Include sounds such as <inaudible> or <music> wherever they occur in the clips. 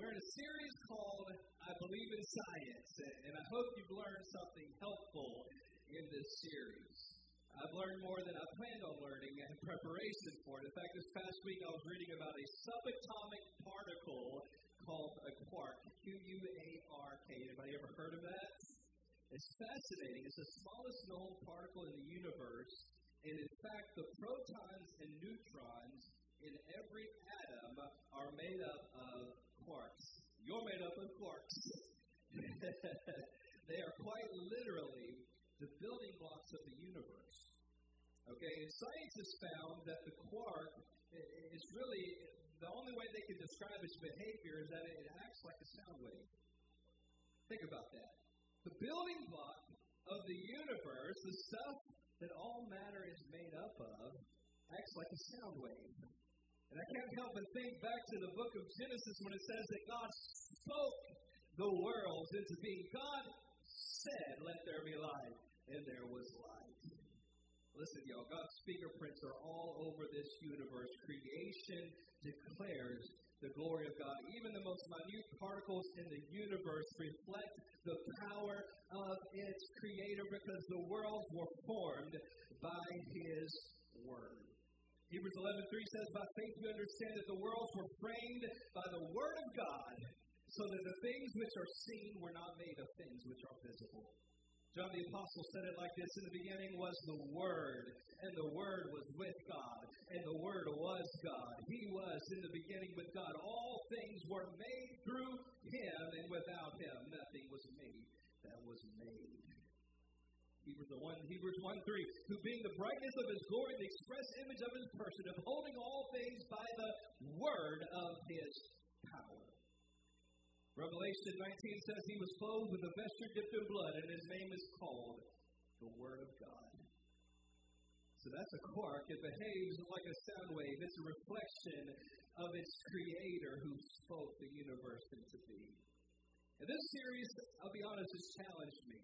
We're in a series called I Believe in Science, and I hope you've learned something helpful in this series. I've learned more than I planned on learning in preparation for it. In fact, this past week I was reading about a subatomic particle called a quark, Q-U-A-R-K. Anybody ever heard of that? It's fascinating. It's the smallest known particle in the universe, and in fact, the protons and neutrons in every atom are made up of quarks. You're made up of quarks. <laughs> they are quite literally the building blocks of the universe. Okay, and science has found that the quark is really the only way they can describe its behavior is that it acts like a sound wave. Think about that. The building block of the universe, the stuff that all matter is made up of, acts like a sound wave. And I can't help but think back to the book of Genesis when it says that God spoke the worlds into being. God said, Let there be light, and there was light. Listen, y'all, God's fingerprints are all over this universe. Creation declares the glory of God. Even the most minute particles in the universe reflect the power of its creator because the worlds were formed by his word. Hebrews 11:3 says, By faith we understand that the worlds were framed by the word of God, so that the things which are seen were not made of things which are visible. John the Apostle said it like this In the beginning was the Word, and the Word was with God, and the Word was God. He was in the beginning with God. All things were made through Him, and without Him nothing was made that was made. Hebrews 1, Hebrews 1 3, who being the brightness of his glory, the express image of his person, upholding all things by the word of his power. Revelation 19 says he was clothed with a vesture dipped in blood, and his name is called the Word of God. So that's a quark. It behaves like a sound wave. It's a reflection of its creator who spoke the universe into being. And this series, I'll be honest, has challenged me.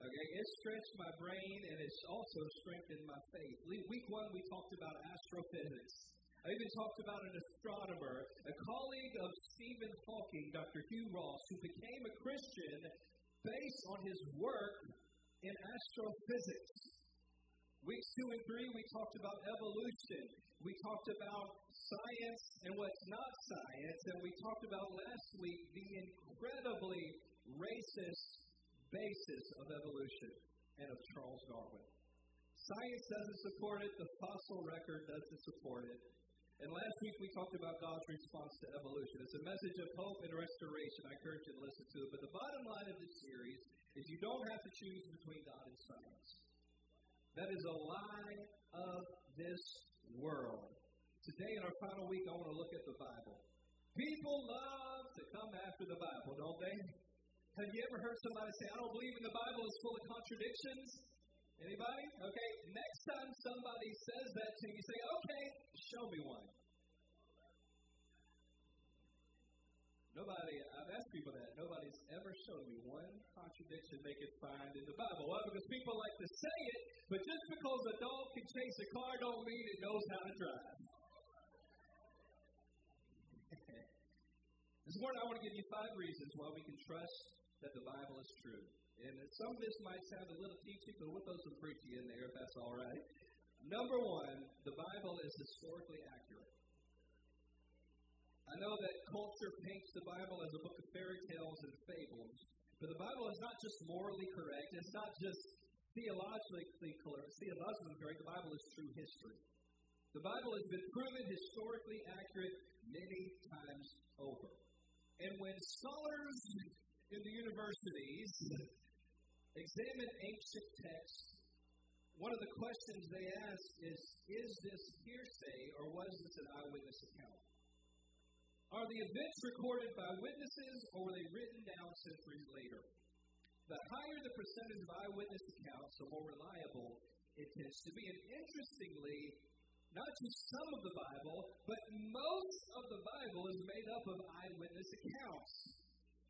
Okay, it stretched my brain and it's also strengthened my faith. Week one, we talked about astrophysics. I even talked about an astronomer, a colleague of Stephen Hawking, Dr. Hugh Ross, who became a Christian based on his work in astrophysics. Weeks two and three, we talked about evolution. We talked about science and what's not science. And we talked about last week the incredibly racist basis of evolution and of Charles Darwin. Science doesn't support it, the fossil record doesn't support it. And last week we talked about God's response to evolution. It's a message of hope and restoration. I encourage you to listen to it. But the bottom line of this series is you don't have to choose between God and science. That is a lie of this world. Today, in our final week, I want to look at the Bible. People love to come after the Bible, don't they? Have you ever heard somebody say, I don't believe in the Bible, it's full of contradictions? Anybody? Okay, next time somebody says that to you, say, okay, show me one. Nobody, I've asked people that. Nobody's ever shown me one contradiction they could find in the Bible. Why? Because people like to say it, but just because a dog can chase a car don't mean it knows how to drive. <laughs> this morning I want to give you five reasons why we can trust that the Bible is true. And some of this might sound a little teachy, but we'll throw some preaching in there if that's all right. Number one, the Bible is historically accurate. I know that culture paints the Bible as a book of fairy tales and fables, but the Bible is not just morally correct, it's not just theologically correct. Theologically correct, the Bible is true history. The Bible has been proven historically accurate many times over. And when scholars in the universities examine ancient texts, one of the questions they ask is Is this hearsay or was this an eyewitness account? Are the events recorded by witnesses or were they written down centuries later? The higher the percentage of eyewitness accounts, the more reliable it tends to be. And interestingly, not just some of the Bible, but most of the Bible is made up of eyewitness accounts.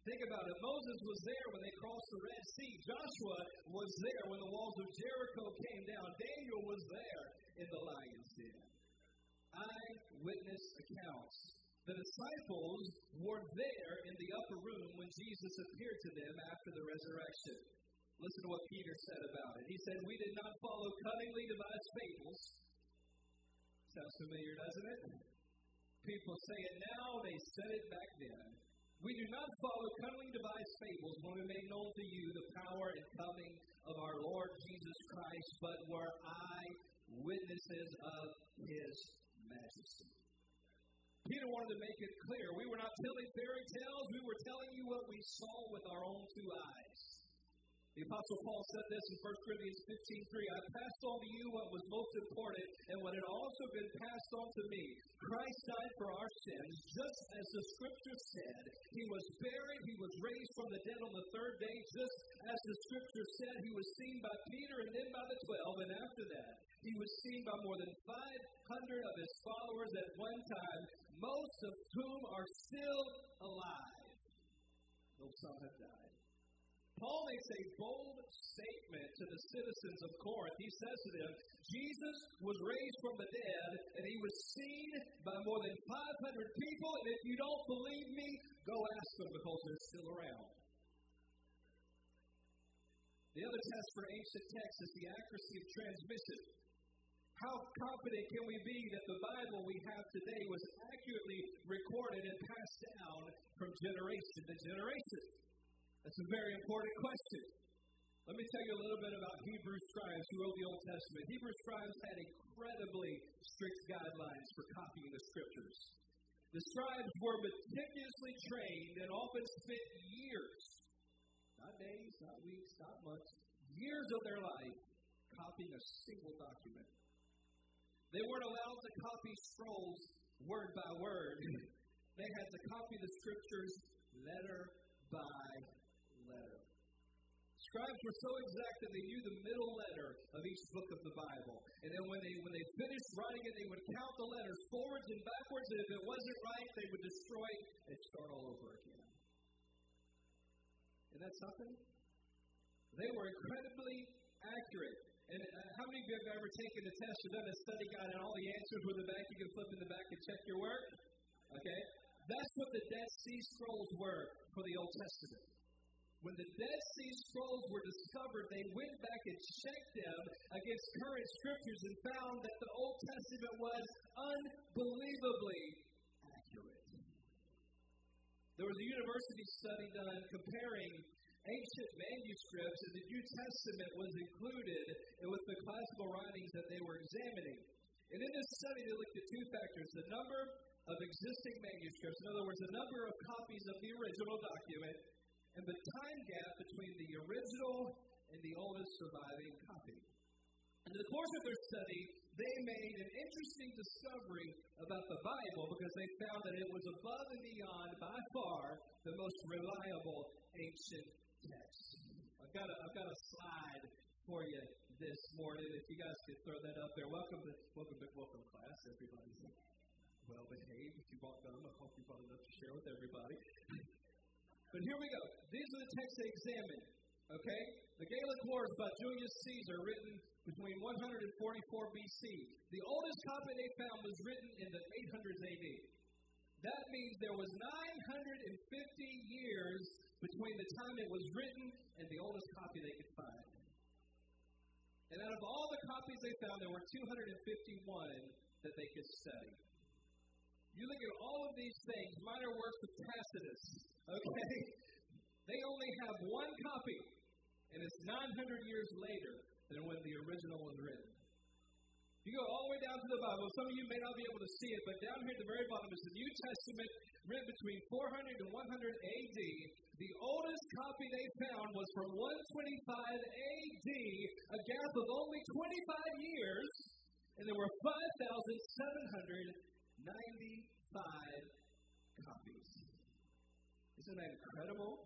Think about it. Moses was there when they crossed the Red Sea. Joshua was there when the walls of Jericho came down. Daniel was there in the lion's den. Eyewitness accounts The disciples were there in the upper room when Jesus appeared to them after the resurrection. Listen to what Peter said about it. He said, We did not follow cunningly devised fables. Sounds familiar, doesn't it? People say it now, they said it back then. We do not follow cunningly devised fables when we make known to you the power and coming of our Lord Jesus Christ, but were eyewitnesses of his majesty. Peter wanted to make it clear. We were not telling fairy tales, we were telling you what we saw with our own two eyes. The Apostle Paul said this in 1 Corinthians 15:3. I passed on to you what was most important and what had also been passed on to me. Christ died for our sins, just as the scripture said. He was buried, he was raised from the dead on the third day, just as the scripture said. He was seen by Peter and then by the twelve, and after that, he was seen by more than 500 of his followers at one time, most of whom are still alive, though some have died. Paul makes a bold statement to the citizens of Corinth. He says to them, Jesus was raised from the dead, and he was seen by more than 500 people, and if you don't believe me, go ask them because they're still around. The other test for ancient texts is the accuracy of transmission. How confident can we be that the Bible we have today was accurately recorded and passed down from generation to generation? That's a very important question. Let me tell you a little bit about Hebrew scribes who wrote the Old Testament. Hebrew scribes had incredibly strict guidelines for copying the scriptures. The scribes were meticulously trained and often spent years, not days, not weeks, not months, years of their life copying a single document. They weren't allowed to copy scrolls word by word. <laughs> They had to copy the scriptures letter by letter. Scribes were so exact that they knew the middle letter of each book of the Bible. And then when they when they finished writing it, they would count the letters forwards and backwards, and if it wasn't right, they would destroy it and start all over again. Isn't that something? They were incredibly accurate. And uh, how many of you have ever taken a test or done a study guide and all the answers were in the back? You can flip in the back and check your work? Okay? That's what the Dead Sea Scrolls were for the Old Testament. When the Dead Sea Scrolls were discovered, they went back and checked them against current scriptures and found that the Old Testament was unbelievably accurate. There was a university study done comparing ancient manuscripts, and the New Testament was included with the classical writings that they were examining. And in this study, they looked at two factors the number of existing manuscripts, in other words, the number of copies of the original document, and the time gap between the original and the oldest surviving copy. In the course of their study, they made an interesting discovery about the Bible because they found that it was above and beyond, by far, the most reliable ancient text. I've got a, I've got a slide for you this morning. If you guys could throw that up there. Welcome to welcome to welcome class, everybody. Well behaved. If you bought them, I hope you brought enough to share with everybody. But here we go. These are the texts they examined. Okay? The Gallic Wars by Julius Caesar, written between 144 BC. The oldest copy they found was written in the 800s AD. That means there was 950 years between the time it was written and the oldest copy they could find. And out of all the copies they found, there were 251 that they could study. You look at all of these things, minor works of Tacitus, okay? They only have one copy, and it's 900 years later than when the original was written. You go all the way down to the Bible. Some of you may not be able to see it, but down here at the very bottom is the New Testament written between 400 and 100 AD. The oldest copy they found was from 125 AD, a gap of only 25 years, and there were 5,795 copies. Isn't that incredible?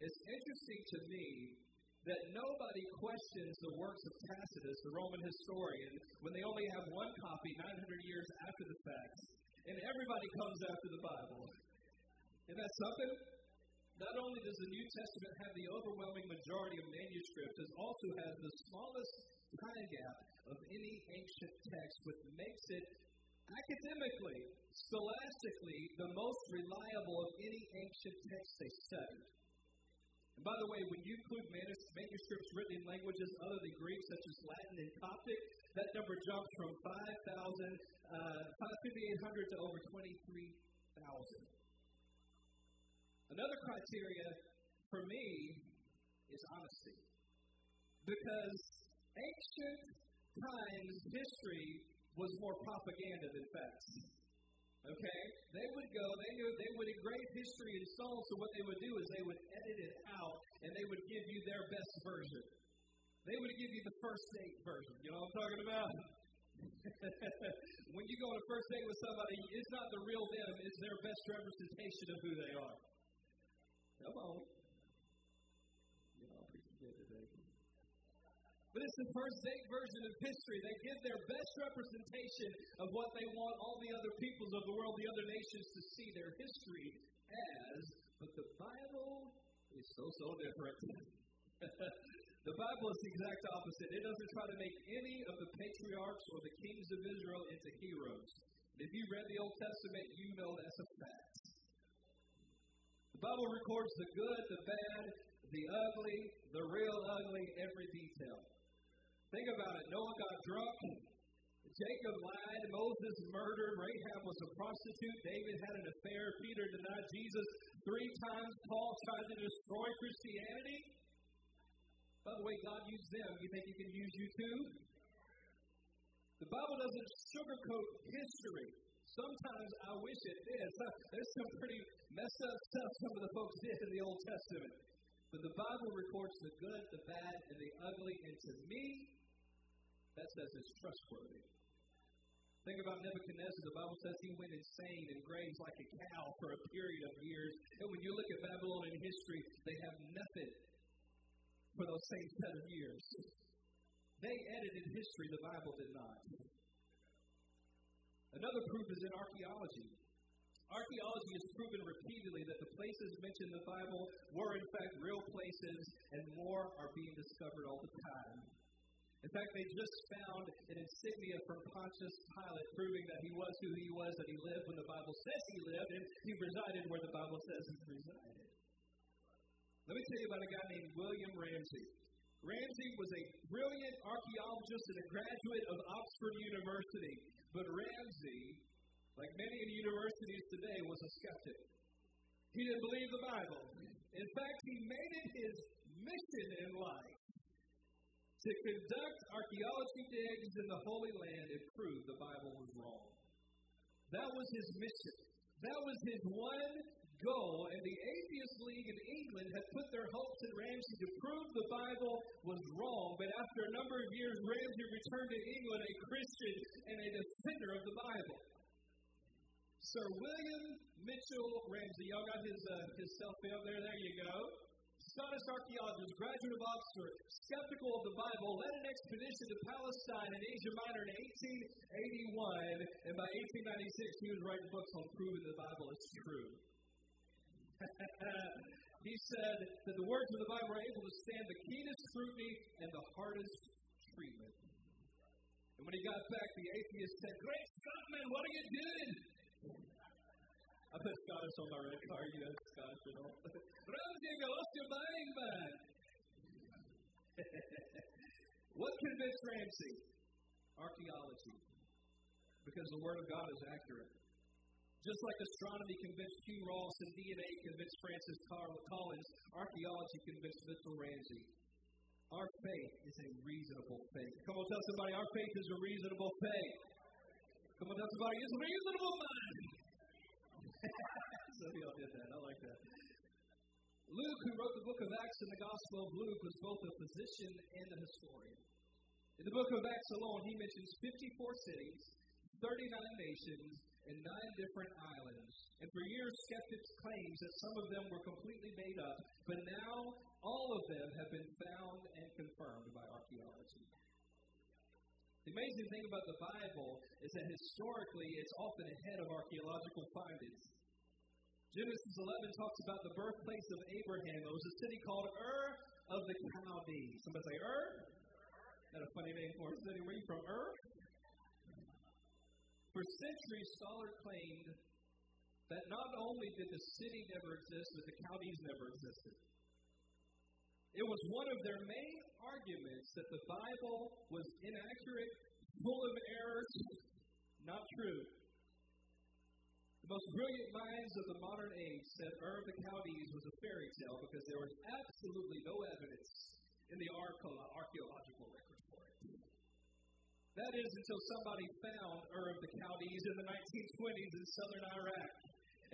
It's interesting to me that nobody questions the works of Tacitus, the Roman historian, when they only have one copy 900 years after the fact, and everybody comes after the Bible. Isn't that something? Not only does the New Testament have the overwhelming majority of manuscripts, it also has the smallest time gap of any ancient text, which makes it academically, scholastically, the most reliable of any ancient text they studied. And by the way, when you include manuscripts written in languages other than Greek, such as Latin and Coptic, that number jumps from 5,000, uh, 5,800 to over 23,000. Another criteria for me is honesty. Because ancient times history was more propaganda than facts. Okay? They would go, they knew they would engrave history in stone, so what they would do is they would edit it out and they would give you their best version. They would give you the first date version. You know what I'm talking about? <laughs> when you go on a first date with somebody, it's not the real them, it's their best representation of who they are. Come on. You know, pretty good today. But it's the first date version of history. They give their best representation of what they want all the other peoples of the world, the other nations, to see their history as. But the Bible is so, so different. <laughs> the Bible is the exact opposite. It doesn't try to make any of the patriarchs or the kings of Israel into heroes. If you read the Old Testament, you know that's a fact. The Bible records the good, the bad, the ugly, the real ugly, every detail. Think about it. Noah got drunk. Jacob lied. Moses murdered. Rahab was a prostitute. David had an affair. Peter denied Jesus three times. Paul tried to destroy Christianity. By the way, God used them. You think He can use you too? The Bible doesn't sugarcoat history. Sometimes I wish it did. There's some pretty messed up stuff some of the folks did in the Old Testament. But the Bible records the good, the bad, and the ugly. And to me, that says it's trustworthy. Think about Nebuchadnezzar. The Bible says he went insane and grazed like a cow for a period of years. And when you look at Babylonian history, they have nothing for those same set of years. They edited history, the Bible did not. Another proof is in archaeology. Archaeology has proven repeatedly that the places mentioned in the Bible were, in fact, real places, and more are being discovered all the time. In fact, they just found an insignia from Pontius Pilate proving that he was who he was, that he lived when the Bible says he lived, and he resided where the Bible says he resided. Let me tell you about a guy named William Ramsay. Ramsay was a brilliant archaeologist and a graduate of Oxford University. But Ramsay, like many in universities today, was a skeptic. He didn't believe the Bible. In fact, he made it his mission in life to conduct archaeology digs in the Holy Land and prove the Bible was wrong. That was his mission. That was his one goal, and the Atheist League in England had put their hopes in Ramsay to prove the Bible was wrong. But after a number of years, Ramsay returned to England a Christian and a defender of the Bible. Sir William Mitchell Ramsay, y'all got his, uh, his selfie up there? There you go. Scottish archaeologist, graduate of Oxford, skeptical of the Bible, led an expedition to Palestine and Asia Minor in 1881, and by 1896 he was writing books on proving the Bible is true. <laughs> he said that the words of the Bible are able to stand the keenest scrutiny and the hardest treatment. And when he got back, the atheist said, Great Scott, man, what are you doing? I put Scottish on my red card. you know, Scottish all. Ramsay, you <laughs> lost your mind, man. <laughs> what convinced Ramsay? Archaeology. Because the Word of God is accurate. Just like astronomy convinced Hugh Ross and DNA convinced Francis Carl Collins, archaeology convinced Mitchell Ramsay. Our faith is a reasonable faith. Come on, tell somebody our faith is a reasonable faith. Come on, tell somebody it's a reasonable man. <laughs> Some of y'all did that. I like that. Luke, who wrote the book of Acts and the Gospel of Luke, was both a physician and a historian. In the book of Acts alone, he mentions 54 cities, 39 nations, and nine different islands. And for years, skeptics claimed that some of them were completely made up, but now all of them have been found and confirmed by archaeology. The amazing thing about the Bible is that historically it's often ahead of archaeological findings. Genesis 11 talks about the birthplace of Abraham. It was a city called Ur of the Chaldees. Somebody say Ur? Is that a funny name for a city? Where you from? Ur? For centuries, scholars claimed that not only did the city never exist, but the counties never existed. It was one of their main arguments that the Bible was inaccurate, full of errors, not true. The most brilliant minds of the modern age said Ur of the Chaldees was a fairy tale because there was absolutely no evidence in the archaeological record for it. That is until somebody found Ur of the Chaldees in the 1920s in southern Iraq.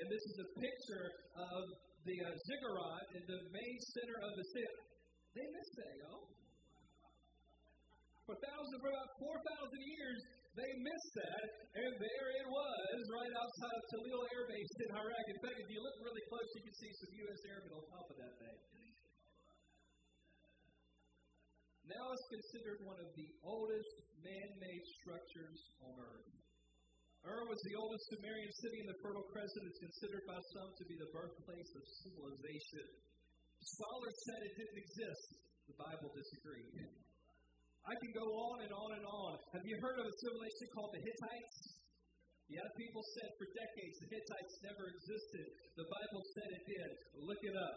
And this is a picture of the uh, ziggurat in the main center of the city. They missed that, y'all. For thousands, for about 4,000 years, they missed that, and there it was, right outside of Tallil Air Base in Iraq. In fact, if you look really close, you can see some U.S. airmen on top of that thing. Now it's considered one of the oldest man-made structures on Earth. Ur was the oldest Sumerian city in the Fertile Crescent. It's considered by some to be the birthplace of civilization. Scholars said it didn't exist. The Bible disagreed. I can go on and on and on. Have you heard of a civilization called the Hittites? Yeah, people said for decades the Hittites never existed. The Bible said it did. Look it up.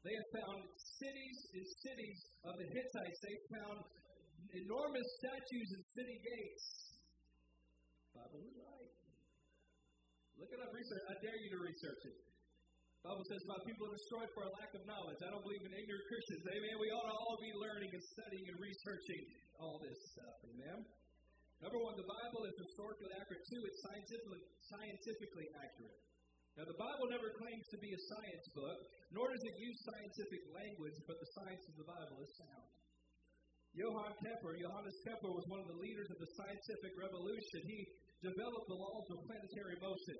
They have found cities and cities of the Hittites. They found enormous statues and city gates. Bible is right. Look it up, research. I dare you to research it. The Bible says my people are destroyed for a lack of knowledge. I don't believe in ignorant Christians. Amen. We ought to all be learning and studying and researching all this stuff. Amen. Number one, the Bible is historically accurate. Two, it's scientifically, scientifically accurate. Now, the Bible never claims to be a science book, nor does it use scientific language, but the science of the Bible is sound. Johann Kepler, Johannes Kepler was one of the leaders of the scientific revolution. He developed the laws of planetary motion.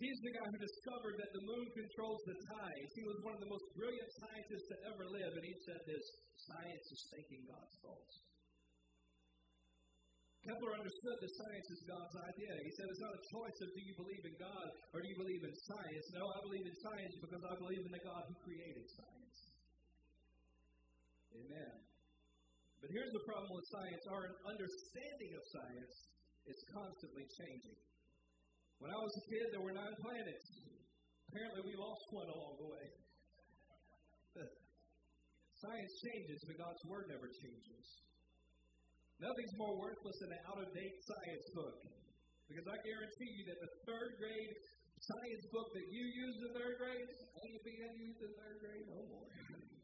He's the guy who discovered that the moon controls the tides. He was one of the most brilliant scientists to ever live, and he said this science is thinking God's thoughts. Kepler understood that science is God's idea. He said it's not a choice of do you believe in God or do you believe in science. No, I believe in science because I believe in the God who created science. Amen. But here's the problem with science our understanding of science is constantly changing. When I was a kid, there were nine planets. Apparently, we lost one along the way. <laughs> Science changes, but God's Word never changes. Nothing's more worthless than an out of date science book. Because I guarantee you that the third grade science book that you used in third grade ain't being used in third grade no more. <laughs>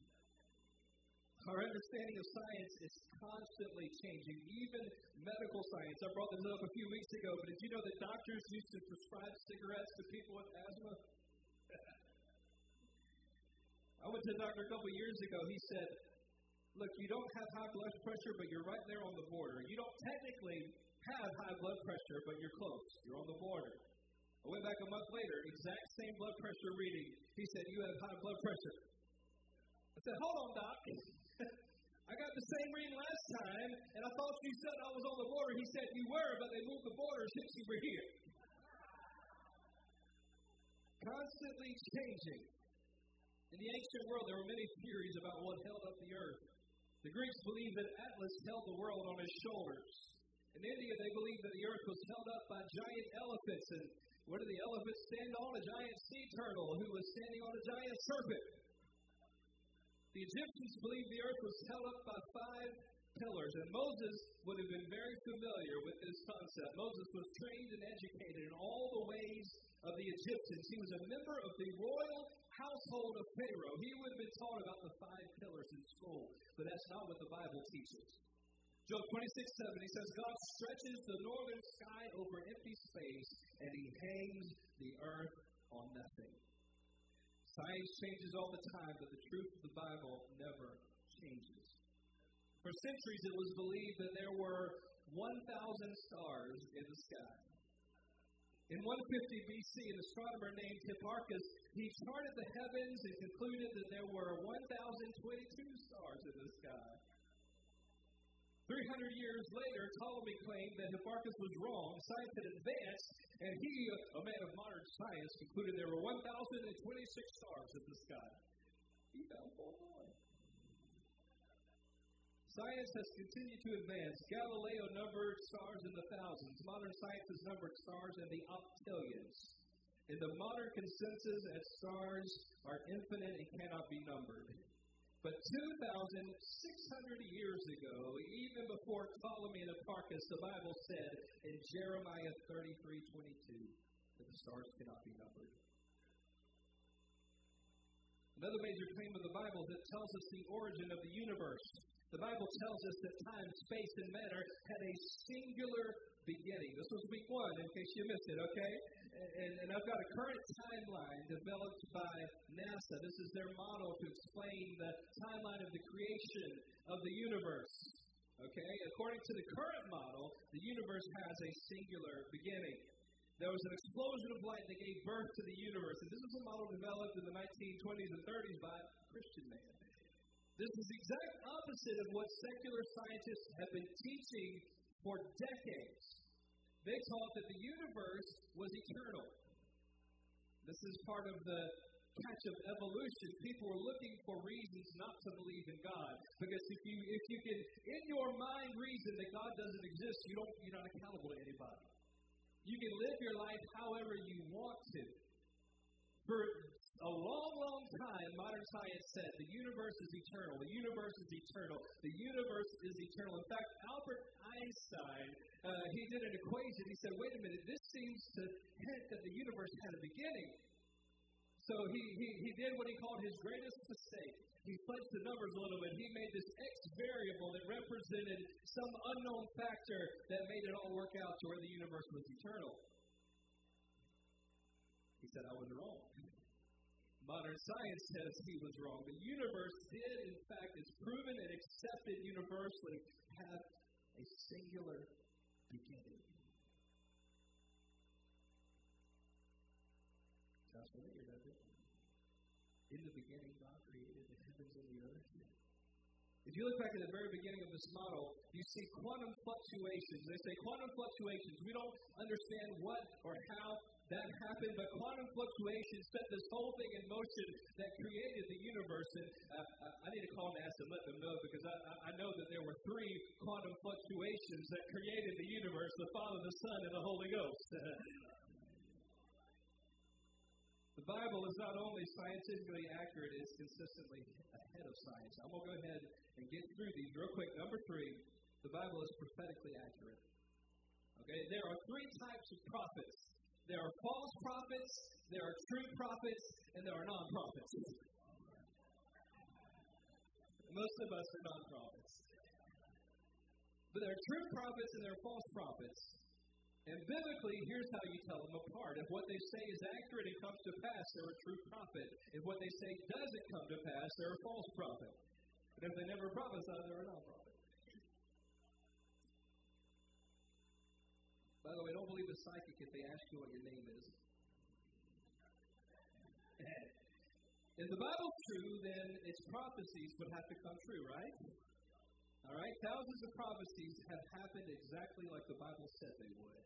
Our understanding of science is constantly changing, even medical science. I brought this up a few weeks ago, but did you know that doctors used to prescribe cigarettes to people with asthma? <laughs> I went to a doctor a couple years ago. He said, Look, you don't have high blood pressure, but you're right there on the border. You don't technically have high blood pressure, but you're close. You're on the border. I went back a month later, exact same blood pressure reading. He said, You have high blood pressure. I said, Hold on, doc. I got the same ring last time, and I thought you said I was on the border. He said you were, but they moved the border <laughs> since you were here. Constantly changing. In the ancient world, there were many theories about what held up the earth. The Greeks believed that Atlas held the world on his shoulders. In India, they believed that the earth was held up by giant elephants. And what did the elephants stand on? A giant sea turtle who was standing on a giant serpent. The Egyptians believed the earth was held up by five pillars, and Moses would have been very familiar with this concept. Moses was trained and educated in all the ways of the Egyptians. He was a member of the royal household of Pharaoh. He would have been taught about the five pillars in school, but that's not what the Bible teaches. Job 26, 7, he says, God stretches the northern sky over empty space, and he hangs the earth on nothing. Science changes all the time, but the truth of the Bible never changes. For centuries, it was believed that there were 1,000 stars in the sky. In 150 BC, an astronomer named Hipparchus, he charted the heavens and concluded that there were 1,022 stars in the sky. 300 years later, Ptolemy claimed that Hipparchus was wrong. Science had advanced, and he, a man of modern science, concluded there were 1,026 stars in the sky. He found four more. Science has continued to advance. Galileo numbered stars in the thousands. Modern science has numbered stars in the octillions. In the modern consensus that stars are infinite and cannot be numbered. But 2,600 years ago, even before Ptolemy and Hipparchus, the Bible said in Jeremiah 33:22 that the stars cannot be numbered. Another major claim of the Bible that tells us the origin of the universe. The Bible tells us that time, space, and matter had a singular beginning. This was week one, in case you missed it, okay? And, and I've got a current timeline developed by NASA. This is their model to explain the timeline of the creation of the universe. Okay? According to the current model, the universe has a singular beginning. There was an explosion of light that gave birth to the universe. And this is a model developed in the 1920s and 30s by Christian man. This is the exact opposite of what secular scientists have been teaching for decades. They taught that the universe was eternal. This is part of the catch of evolution. People were looking for reasons not to believe in God. Because if you if you can in your mind reason that God doesn't exist, you don't you're not accountable to anybody. You can live your life however you want to. For a long, long time, modern science said the universe is eternal. The universe is eternal. The universe is eternal. In fact, Albert Einstein, uh, he did an equation. He said, wait a minute, this seems to hint that the universe had a beginning. So he, he, he did what he called his greatest mistake. He fudged the numbers a little bit. He made this X variable that represented some unknown factor that made it all work out to where the universe was eternal. He said, I was wrong. Modern science says he was wrong. The universe did, in fact, is proven and accepted universally, have a singular beginning. Familiar, doesn't it? In the beginning, God created the heavens and the earth. If you look back at the very beginning of this model, you see quantum fluctuations. They say quantum fluctuations. We don't understand what or how that happened, but quantum fluctuations set this whole thing in motion that created the universe. And uh, I need to call NASA and let them know because I, I know that there were three quantum fluctuations that created the universe the Father, the Son, and the Holy Ghost. <laughs> The Bible is not only scientifically accurate, it's consistently ahead of science. I'm going to go ahead and get through these real quick. Number three, the Bible is prophetically accurate. Okay, there are three types of prophets there are false prophets, there are true prophets, and there are non prophets. Most of us are non prophets. But there are true prophets and there are false prophets. And biblically, here's how you tell them apart. If what they say is accurate and comes to pass, they're a true prophet. If what they say doesn't come to pass, they're a false prophet. But if they never prophesy, they're a non prophet. By the way, don't believe a psychic if they ask you what your name is. <laughs> if the Bible's true, then its prophecies would have to come true, right? All right? Thousands of prophecies have happened exactly like the Bible said they would.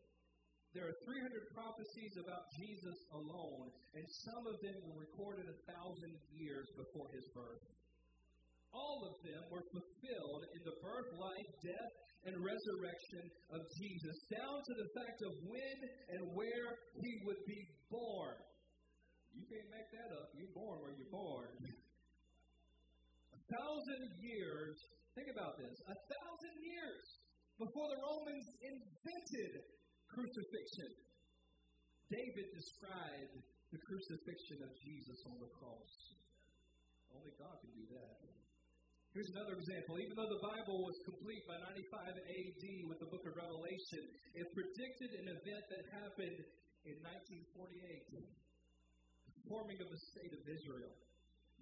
There are 300 prophecies about Jesus alone, and some of them were recorded a thousand years before his birth. All of them were fulfilled in the birth, life, death, and resurrection of Jesus, down to the fact of when and where he would be born. You can't make that up. You're born where you're born. A thousand years, think about this, a thousand years before the Romans invented crucifixion, David described the crucifixion of Jesus on the cross. Only God can do that. Here's another example. Even though the Bible was complete by 95 AD with the book of Revelation, it predicted an event that happened in 1948 the forming of the state of Israel.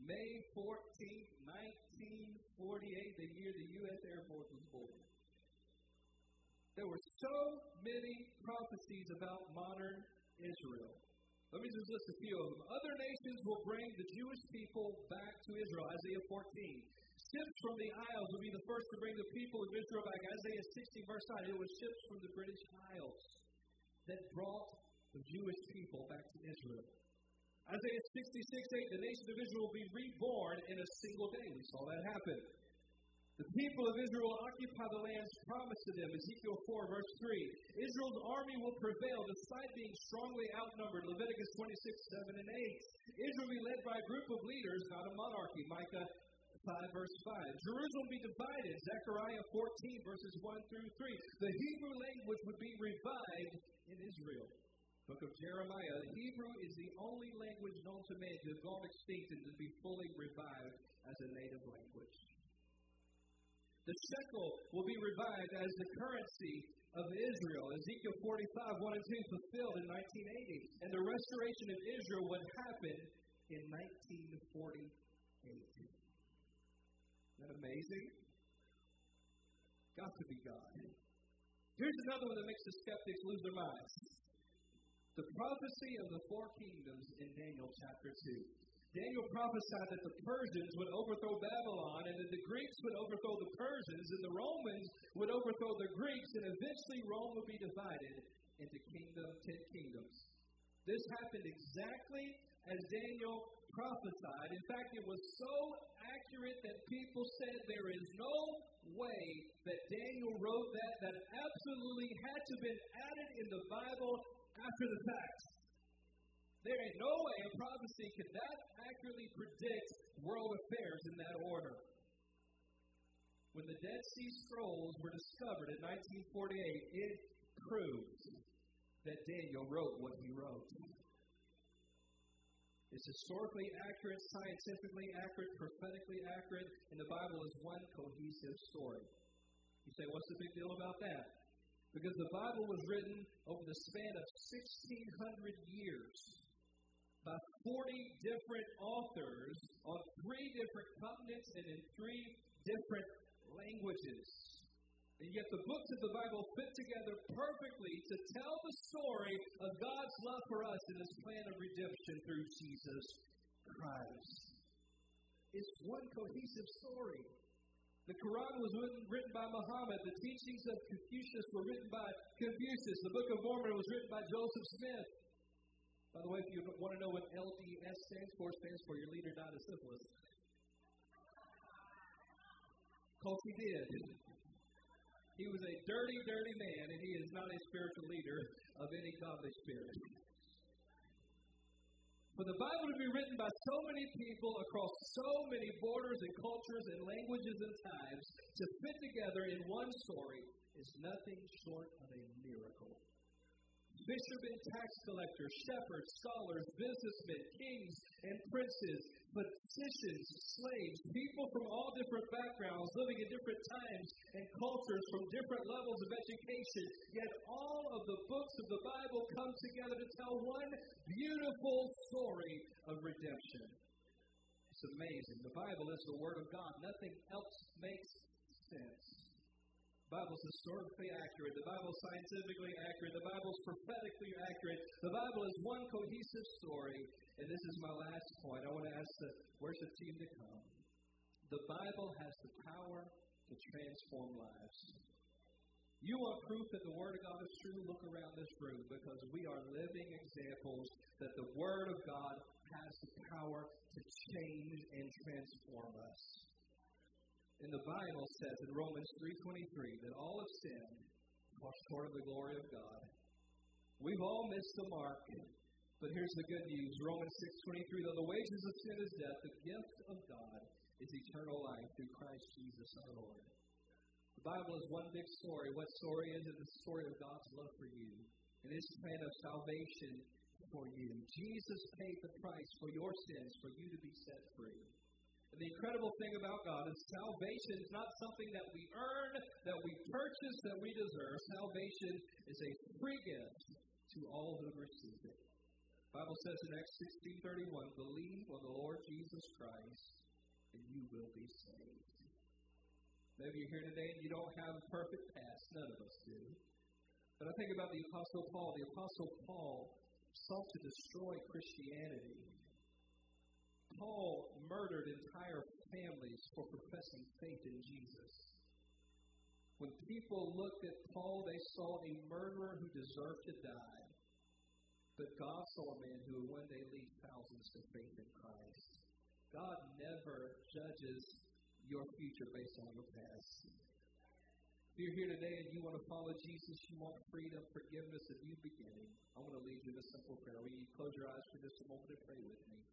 May 14, 1948, the year the U.S. Air Force was born. There were so many prophecies about modern Israel. Let me just list a few of them. Other nations will bring the Jewish people back to Israel, Isaiah 14. Ships from the Isles will be the first to bring the people of Israel back. Isaiah 60, verse 9. It was ships from the British Isles that brought the Jewish people back to Israel. Isaiah 66, 8. The nation of Israel will be reborn in a single day. We saw that happen. The people of Israel will occupy the lands promised to them. Ezekiel 4, verse 3. Israel's army will prevail despite being strongly outnumbered. Leviticus 26, 7 and 8. Israel will be led by a group of leaders, not a monarchy. Micah 5, verse 5. Jerusalem be divided. Zechariah 14, verses 1 through 3. The Hebrew language would be revived in Israel. Book of Jeremiah. Hebrew is the only language known to man to have gone extinct and to be fully revived as a native language. The shekel will be revived as the currency of Israel. Ezekiel 45, 1 and 2, fulfilled in 1980. And the restoration of Israel would happen in 1948. That amazing? Got to be God. Here's another one that makes the skeptics lose their minds. The prophecy of the four kingdoms in Daniel chapter 2. Daniel prophesied that the Persians would overthrow Babylon and that the Greeks would overthrow the Persians and the Romans would overthrow the Greeks and eventually Rome would be divided into kingdom, ten kingdoms. This happened exactly as Daniel prophesied. In fact, it was so accurate that people said there is no way that Daniel wrote that, that absolutely had to have been added in the Bible after the fact. There ain't no way a prophecy could that accurately predict world affairs in that order. When the Dead Sea Scrolls were discovered in 1948, it proved that Daniel wrote what he wrote. It's historically accurate, scientifically accurate, prophetically accurate, and the Bible is one cohesive story. You say, what's the big deal about that? Because the Bible was written over the span of 1,600 years by 40 different authors on three different continents and in three different languages. And yet the books of the Bible fit together perfectly to tell the story of God's love for us in his plan of redemption through Jesus Christ. It's one cohesive story. The Quran was written by Muhammad. The teachings of Confucius were written by Confucius. The Book of Mormon was written by Joseph Smith. By the way, if you want to know what LDS stands for, stands for your leader died of syphilis. Because he did. He was a dirty, dirty man, and he is not a spiritual leader of any godly spirit. For the Bible to be written by so many people across so many borders and cultures and languages and times to fit together in one story is nothing short of a miracle fishermen, tax collectors, shepherds, scholars, businessmen, kings and princes, physicians, slaves, people from all different backgrounds, living in different times and cultures from different levels of education. Yet all of the books of the Bible come together to tell one beautiful story of redemption. It's amazing. The Bible is the Word of God. Nothing else makes sense. Bible's historically accurate. The Bible's scientifically accurate. The Bible's prophetically accurate. The Bible is one cohesive story. And this is my last point. I want to ask the worship team to come. The Bible has the power to transform lives. You want proof that the Word of God is true? Look around this room because we are living examples that the Word of God has the power to change and transform us. And the Bible says in Romans 3.23 that all have sinned, fall short of the glory of God. We've all missed the mark. But here's the good news. Romans 6.23, though the wages of sin is death, the gift of God is eternal life through Christ Jesus our Lord. The Bible is one big story. What story is it? The story of God's love for you and His plan of salvation for you. Jesus paid the price for your sins for you to be set free. And the incredible thing about God is salvation is not something that we earn, that we purchase, that we deserve. Salvation is a free gift to all who receive it. The Bible says in Acts 16:31, "Believe on the Lord Jesus Christ, and you will be saved." Maybe you're here today and you don't have a perfect past. None of us do. But I think about the Apostle Paul. The Apostle Paul sought to destroy Christianity. Paul murdered entire families for professing faith in Jesus. When people looked at Paul, they saw a murderer who deserved to die. But God saw a man who would one day lead thousands to faith in Christ. God never judges your future based on your past. If you're here today and you want to follow Jesus, you want freedom, forgiveness, a new beginning, I want to lead you in a simple prayer. Will you close your eyes for just a moment and pray with me?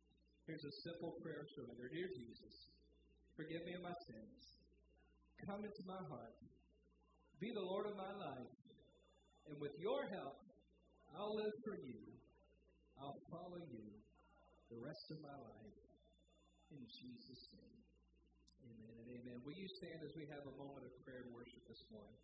Here's a simple prayer of surrender. Dear Jesus, forgive me of my sins. Come into my heart. Be the Lord of my life. And with your help, I'll live for you. I'll follow you the rest of my life. In Jesus' name. Amen and amen. Will you stand as we have a moment of prayer and worship this morning?